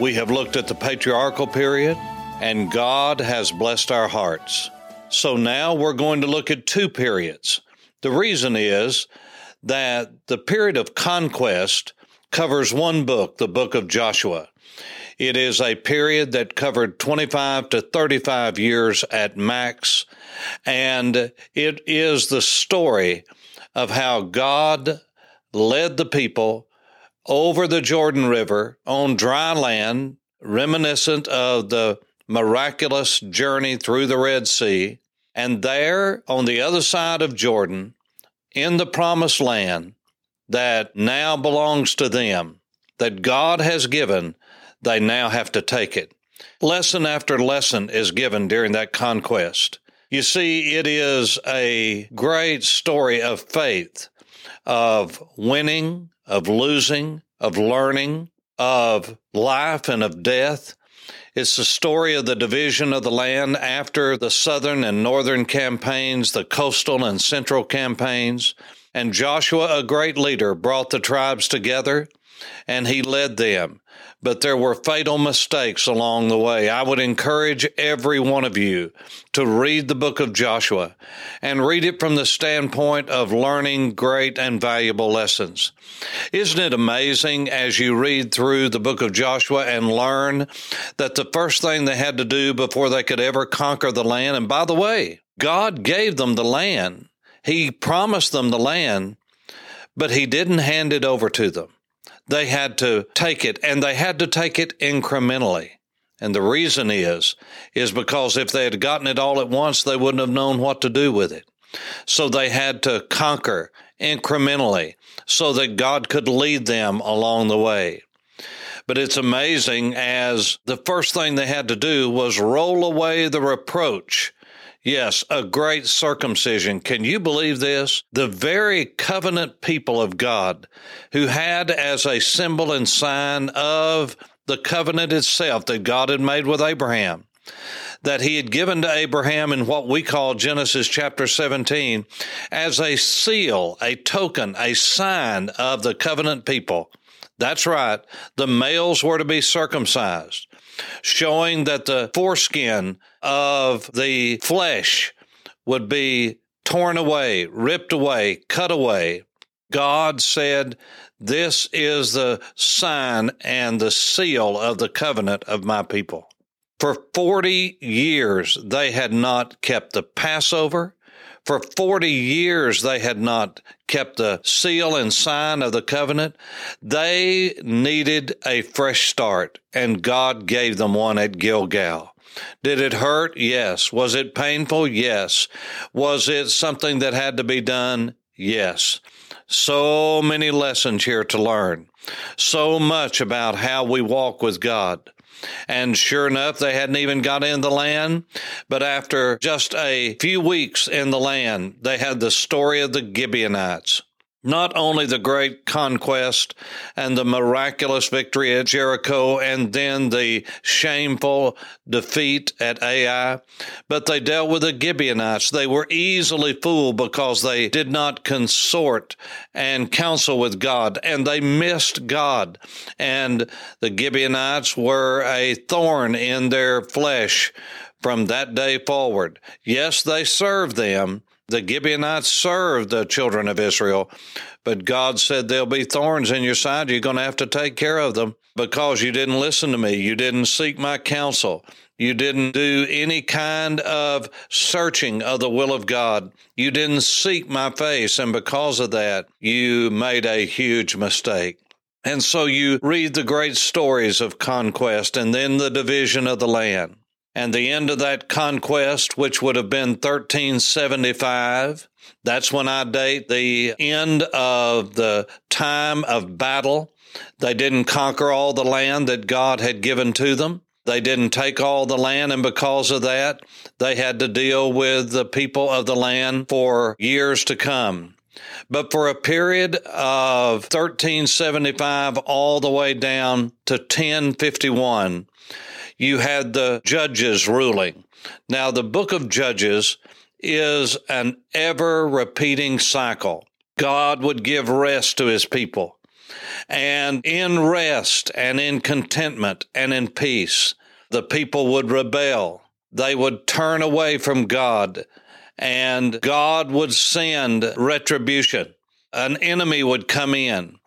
we have looked at the patriarchal period, and God has blessed our hearts. So now we're going to look at two periods. The reason is that the period of conquest covers one book, the book of Joshua. It is a period that covered 25 to 35 years at max, and it is the story of how God led the people over the Jordan River on dry land, reminiscent of the miraculous journey through the Red Sea. And there, on the other side of Jordan, in the promised land that now belongs to them, that God has given, they now have to take it. Lesson after lesson is given during that conquest. You see, it is a great story of faith, of winning, of losing, of learning, of life and of death. It's the story of the division of the land after the southern and northern campaigns, the coastal and central campaigns. And Joshua, a great leader, brought the tribes together and he led them but there were fatal mistakes along the way. I would encourage every one of you to read the book of Joshua and read it from the standpoint of learning great and valuable lessons. Isn't it amazing as you read through the book of Joshua and learn that the first thing they had to do before they could ever conquer the land, and by the way, God gave them the land. He promised them the land, but He didn't hand it over to them they had to take it and they had to take it incrementally. And the reason is, is because if they had gotten it all at once, they wouldn't have known what to do with it. So they had to conquer incrementally so that God could lead them along the way. But it's amazing as the first thing they had to do was roll away the reproach Yes, a great circumcision. Can you believe this? The very covenant people of God who had as a symbol and sign of the covenant itself that God had made with Abraham, that he had given to Abraham in what we call Genesis chapter 17 as a seal, a token, a sign of the covenant people. That's right. The males were to be circumcised showing that the foreskin of the flesh would be torn away, ripped away, cut away. God said, This is the sign and the seal of the covenant of my people. For 40 years, they had not kept the Passover. For 40 years, they had not kept the seal and sign of the covenant. They needed a fresh start, and God gave them one at Gilgal. Did it hurt? Yes. Was it painful? Yes. Was it something that had to be done? Yes. So many lessons here to learn. So much about how we walk with God. And sure enough, they hadn't even got in the land. But after just a few weeks in the land, they had the story of the Gibeonites. Not only the great conquest and the miraculous victory at Jericho and then the shameful defeat at Ai, but they dealt with the Gibeonites. They were easily fooled because they did not consort and counsel with God and they missed God. And the Gibeonites were a thorn in their flesh from that day forward. Yes, they served them, the Gibeonites served the children of Israel, but God said there'll be thorns in your side. You're going to have to take care of them because you didn't listen to me. You didn't seek my counsel. You didn't do any kind of searching of the will of God. You didn't seek my face. And because of that, you made a huge mistake. And so you read the great stories of conquest and then the division of the land and the end of that conquest, which would have been 1375. That's when I date the end of the time of battle. They didn't conquer all the land that God had given to them. They didn't take all the land, and because of that, they had to deal with the people of the land for years to come. But for a period of 1375 all the way down to 1051, you had the judges ruling. Now, the book of Judges is an ever repeating cycle. God would give rest to his people. And in rest and in contentment and in peace, the people would rebel. They would turn away from God and God would send retribution. An enemy would come in.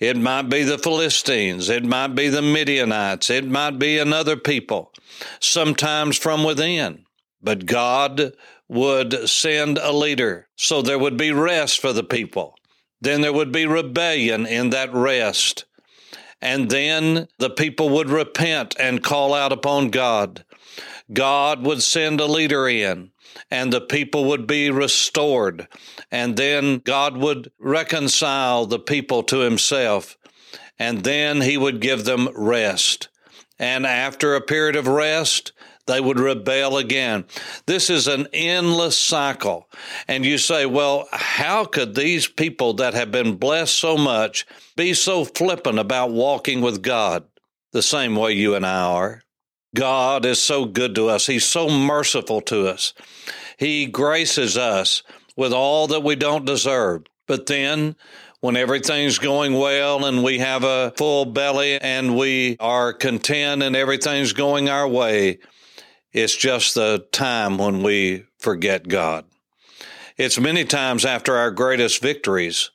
It might be the Philistines. It might be the Midianites. It might be another people, sometimes from within. But God would send a leader so there would be rest for the people. Then there would be rebellion in that rest. And then the people would repent and call out upon God. God would send a leader in and the people would be restored. And then God would reconcile the people to himself. And then he would give them rest. And after a period of rest, they would rebel again. This is an endless cycle. And you say, well, how could these people that have been blessed so much be so flippant about walking with God the same way you and I are? God is so good to us. He's so merciful to us. He graces us with all that we don't deserve. But then, when everything's going well and we have a full belly and we are content and everything's going our way, it's just the time when we forget God. It's many times after our greatest victories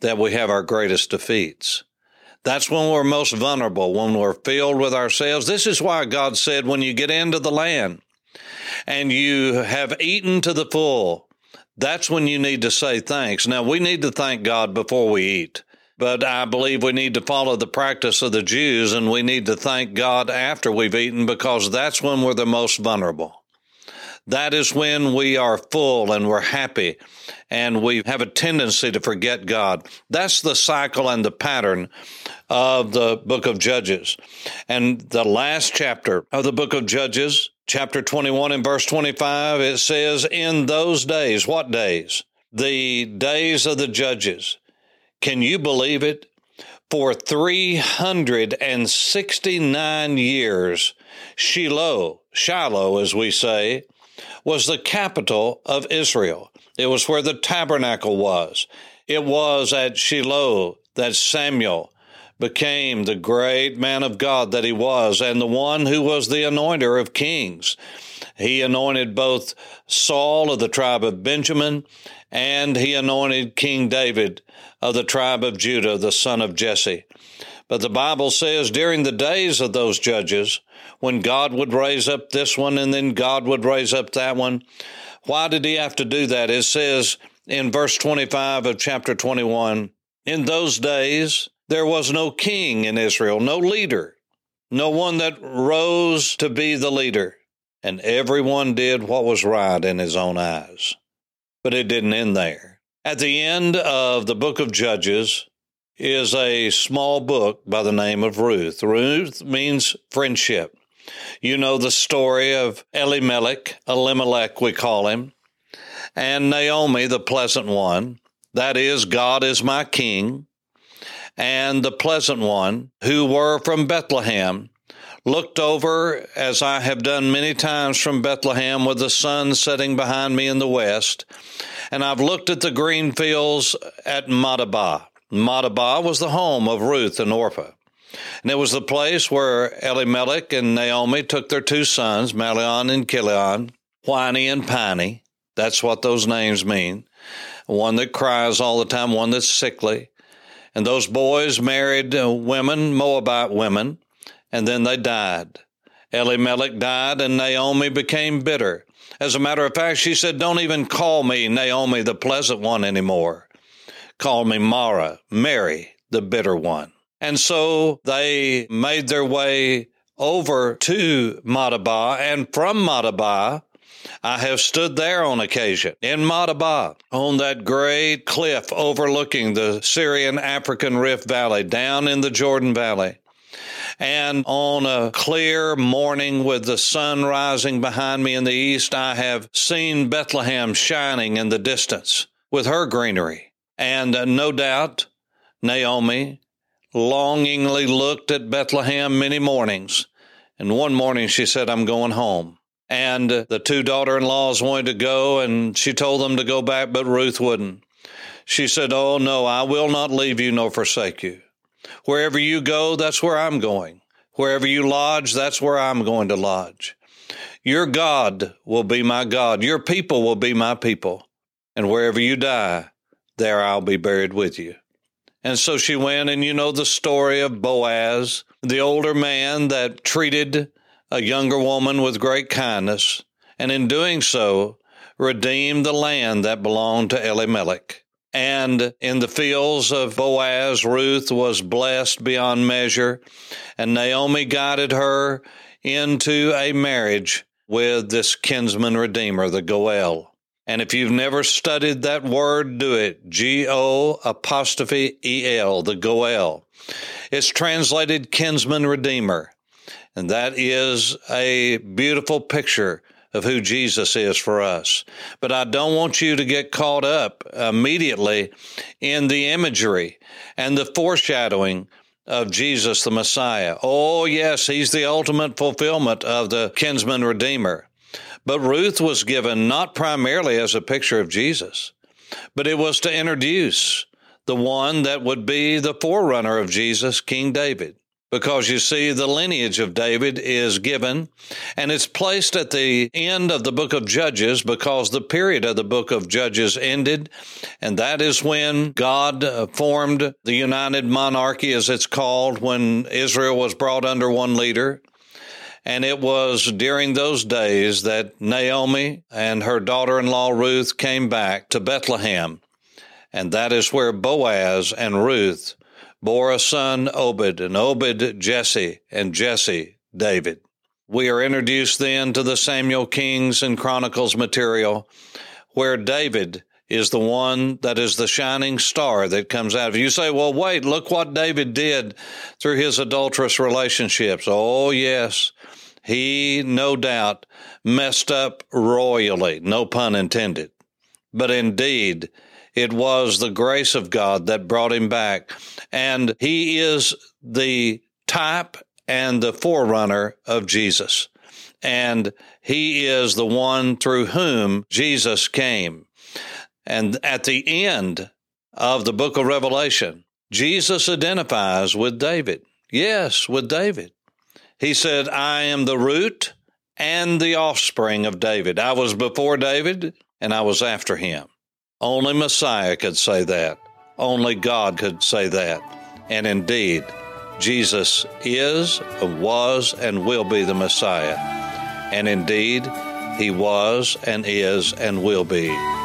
that we have our greatest defeats. That's when we're most vulnerable, when we're filled with ourselves. This is why God said, when you get into the land and you have eaten to the full, that's when you need to say thanks. Now, we need to thank God before we eat, but I believe we need to follow the practice of the Jews and we need to thank God after we've eaten because that's when we're the most vulnerable. That is when we are full and we're happy and we have a tendency to forget God. That's the cycle and the pattern of the book of Judges. And the last chapter of the book of Judges, chapter 21 and verse 25, it says, In those days, what days? The days of the judges. Can you believe it? For 369 years, Shiloh, Shiloh, as we say, was the capital of Israel. It was where the tabernacle was. It was at Shiloh that Samuel became the great man of God that he was and the one who was the anointer of kings. He anointed both Saul of the tribe of Benjamin and he anointed King David of the tribe of Judah, the son of Jesse. But the Bible says during the days of those judges, when God would raise up this one and then God would raise up that one, why did he have to do that? It says in verse 25 of chapter 21 In those days, there was no king in Israel, no leader, no one that rose to be the leader, and everyone did what was right in his own eyes. But it didn't end there. At the end of the book of Judges is a small book by the name of Ruth. Ruth means friendship. You know the story of Elimelech, Elimelech we call him, and Naomi, the pleasant one. That is, God is my king and the pleasant one, who were from Bethlehem, looked over, as I have done many times from Bethlehem with the sun setting behind me in the west, and I've looked at the green fields at Madaba. Madaba was the home of Ruth and Orpah. And it was the place where Elimelech and Naomi took their two sons, Malion and Chilion, Whiny and Piney. That's what those names mean. One that cries all the time, one that's sickly. And those boys married uh, women, Moabite women, and then they died. Elimelech died, and Naomi became bitter. As a matter of fact, she said, Don't even call me Naomi, the pleasant one, anymore. Call me Mara, Mary, the bitter one. And so they made their way over to Madaba, and from Madaba, I have stood there on occasion in Madaba on that great cliff overlooking the Syrian African Rift Valley down in the Jordan Valley. And on a clear morning with the sun rising behind me in the east, I have seen Bethlehem shining in the distance with her greenery. And uh, no doubt, Naomi longingly looked at Bethlehem many mornings. And one morning she said, I'm going home. And the two daughter in laws wanted to go, and she told them to go back, but Ruth wouldn't. She said, Oh, no, I will not leave you nor forsake you. Wherever you go, that's where I'm going. Wherever you lodge, that's where I'm going to lodge. Your God will be my God. Your people will be my people. And wherever you die, there I'll be buried with you. And so she went, and you know the story of Boaz, the older man that treated a younger woman with great kindness, and in doing so, redeemed the land that belonged to Elimelech. And in the fields of Boaz, Ruth was blessed beyond measure, and Naomi guided her into a marriage with this kinsman redeemer, the Goel. And if you've never studied that word, do it. G O apostrophe E L, the Goel. It's translated kinsman redeemer. And that is a beautiful picture of who Jesus is for us. But I don't want you to get caught up immediately in the imagery and the foreshadowing of Jesus the Messiah. Oh, yes, he's the ultimate fulfillment of the kinsman redeemer. But Ruth was given not primarily as a picture of Jesus, but it was to introduce the one that would be the forerunner of Jesus, King David. Because you see, the lineage of David is given and it's placed at the end of the book of Judges because the period of the book of Judges ended. And that is when God formed the United Monarchy, as it's called, when Israel was brought under one leader. And it was during those days that Naomi and her daughter in law Ruth came back to Bethlehem. And that is where Boaz and Ruth bore a son, Obed, and Obed, Jesse, and Jesse, David. We are introduced then to the Samuel Kings and Chronicles material where David is the one that is the shining star that comes out of you say well wait look what david did through his adulterous relationships oh yes he, no doubt, messed up royally, no pun intended. But indeed, it was the grace of God that brought him back. And he is the type and the forerunner of Jesus. And he is the one through whom Jesus came. And at the end of the book of Revelation, Jesus identifies with David. Yes, with David. He said, I am the root and the offspring of David. I was before David and I was after him. Only Messiah could say that. Only God could say that. And indeed, Jesus is, was, and will be the Messiah. And indeed, he was and is and will be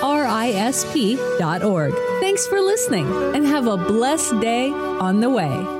tonycrisp.org. Thanks for listening and have a blessed day on the way.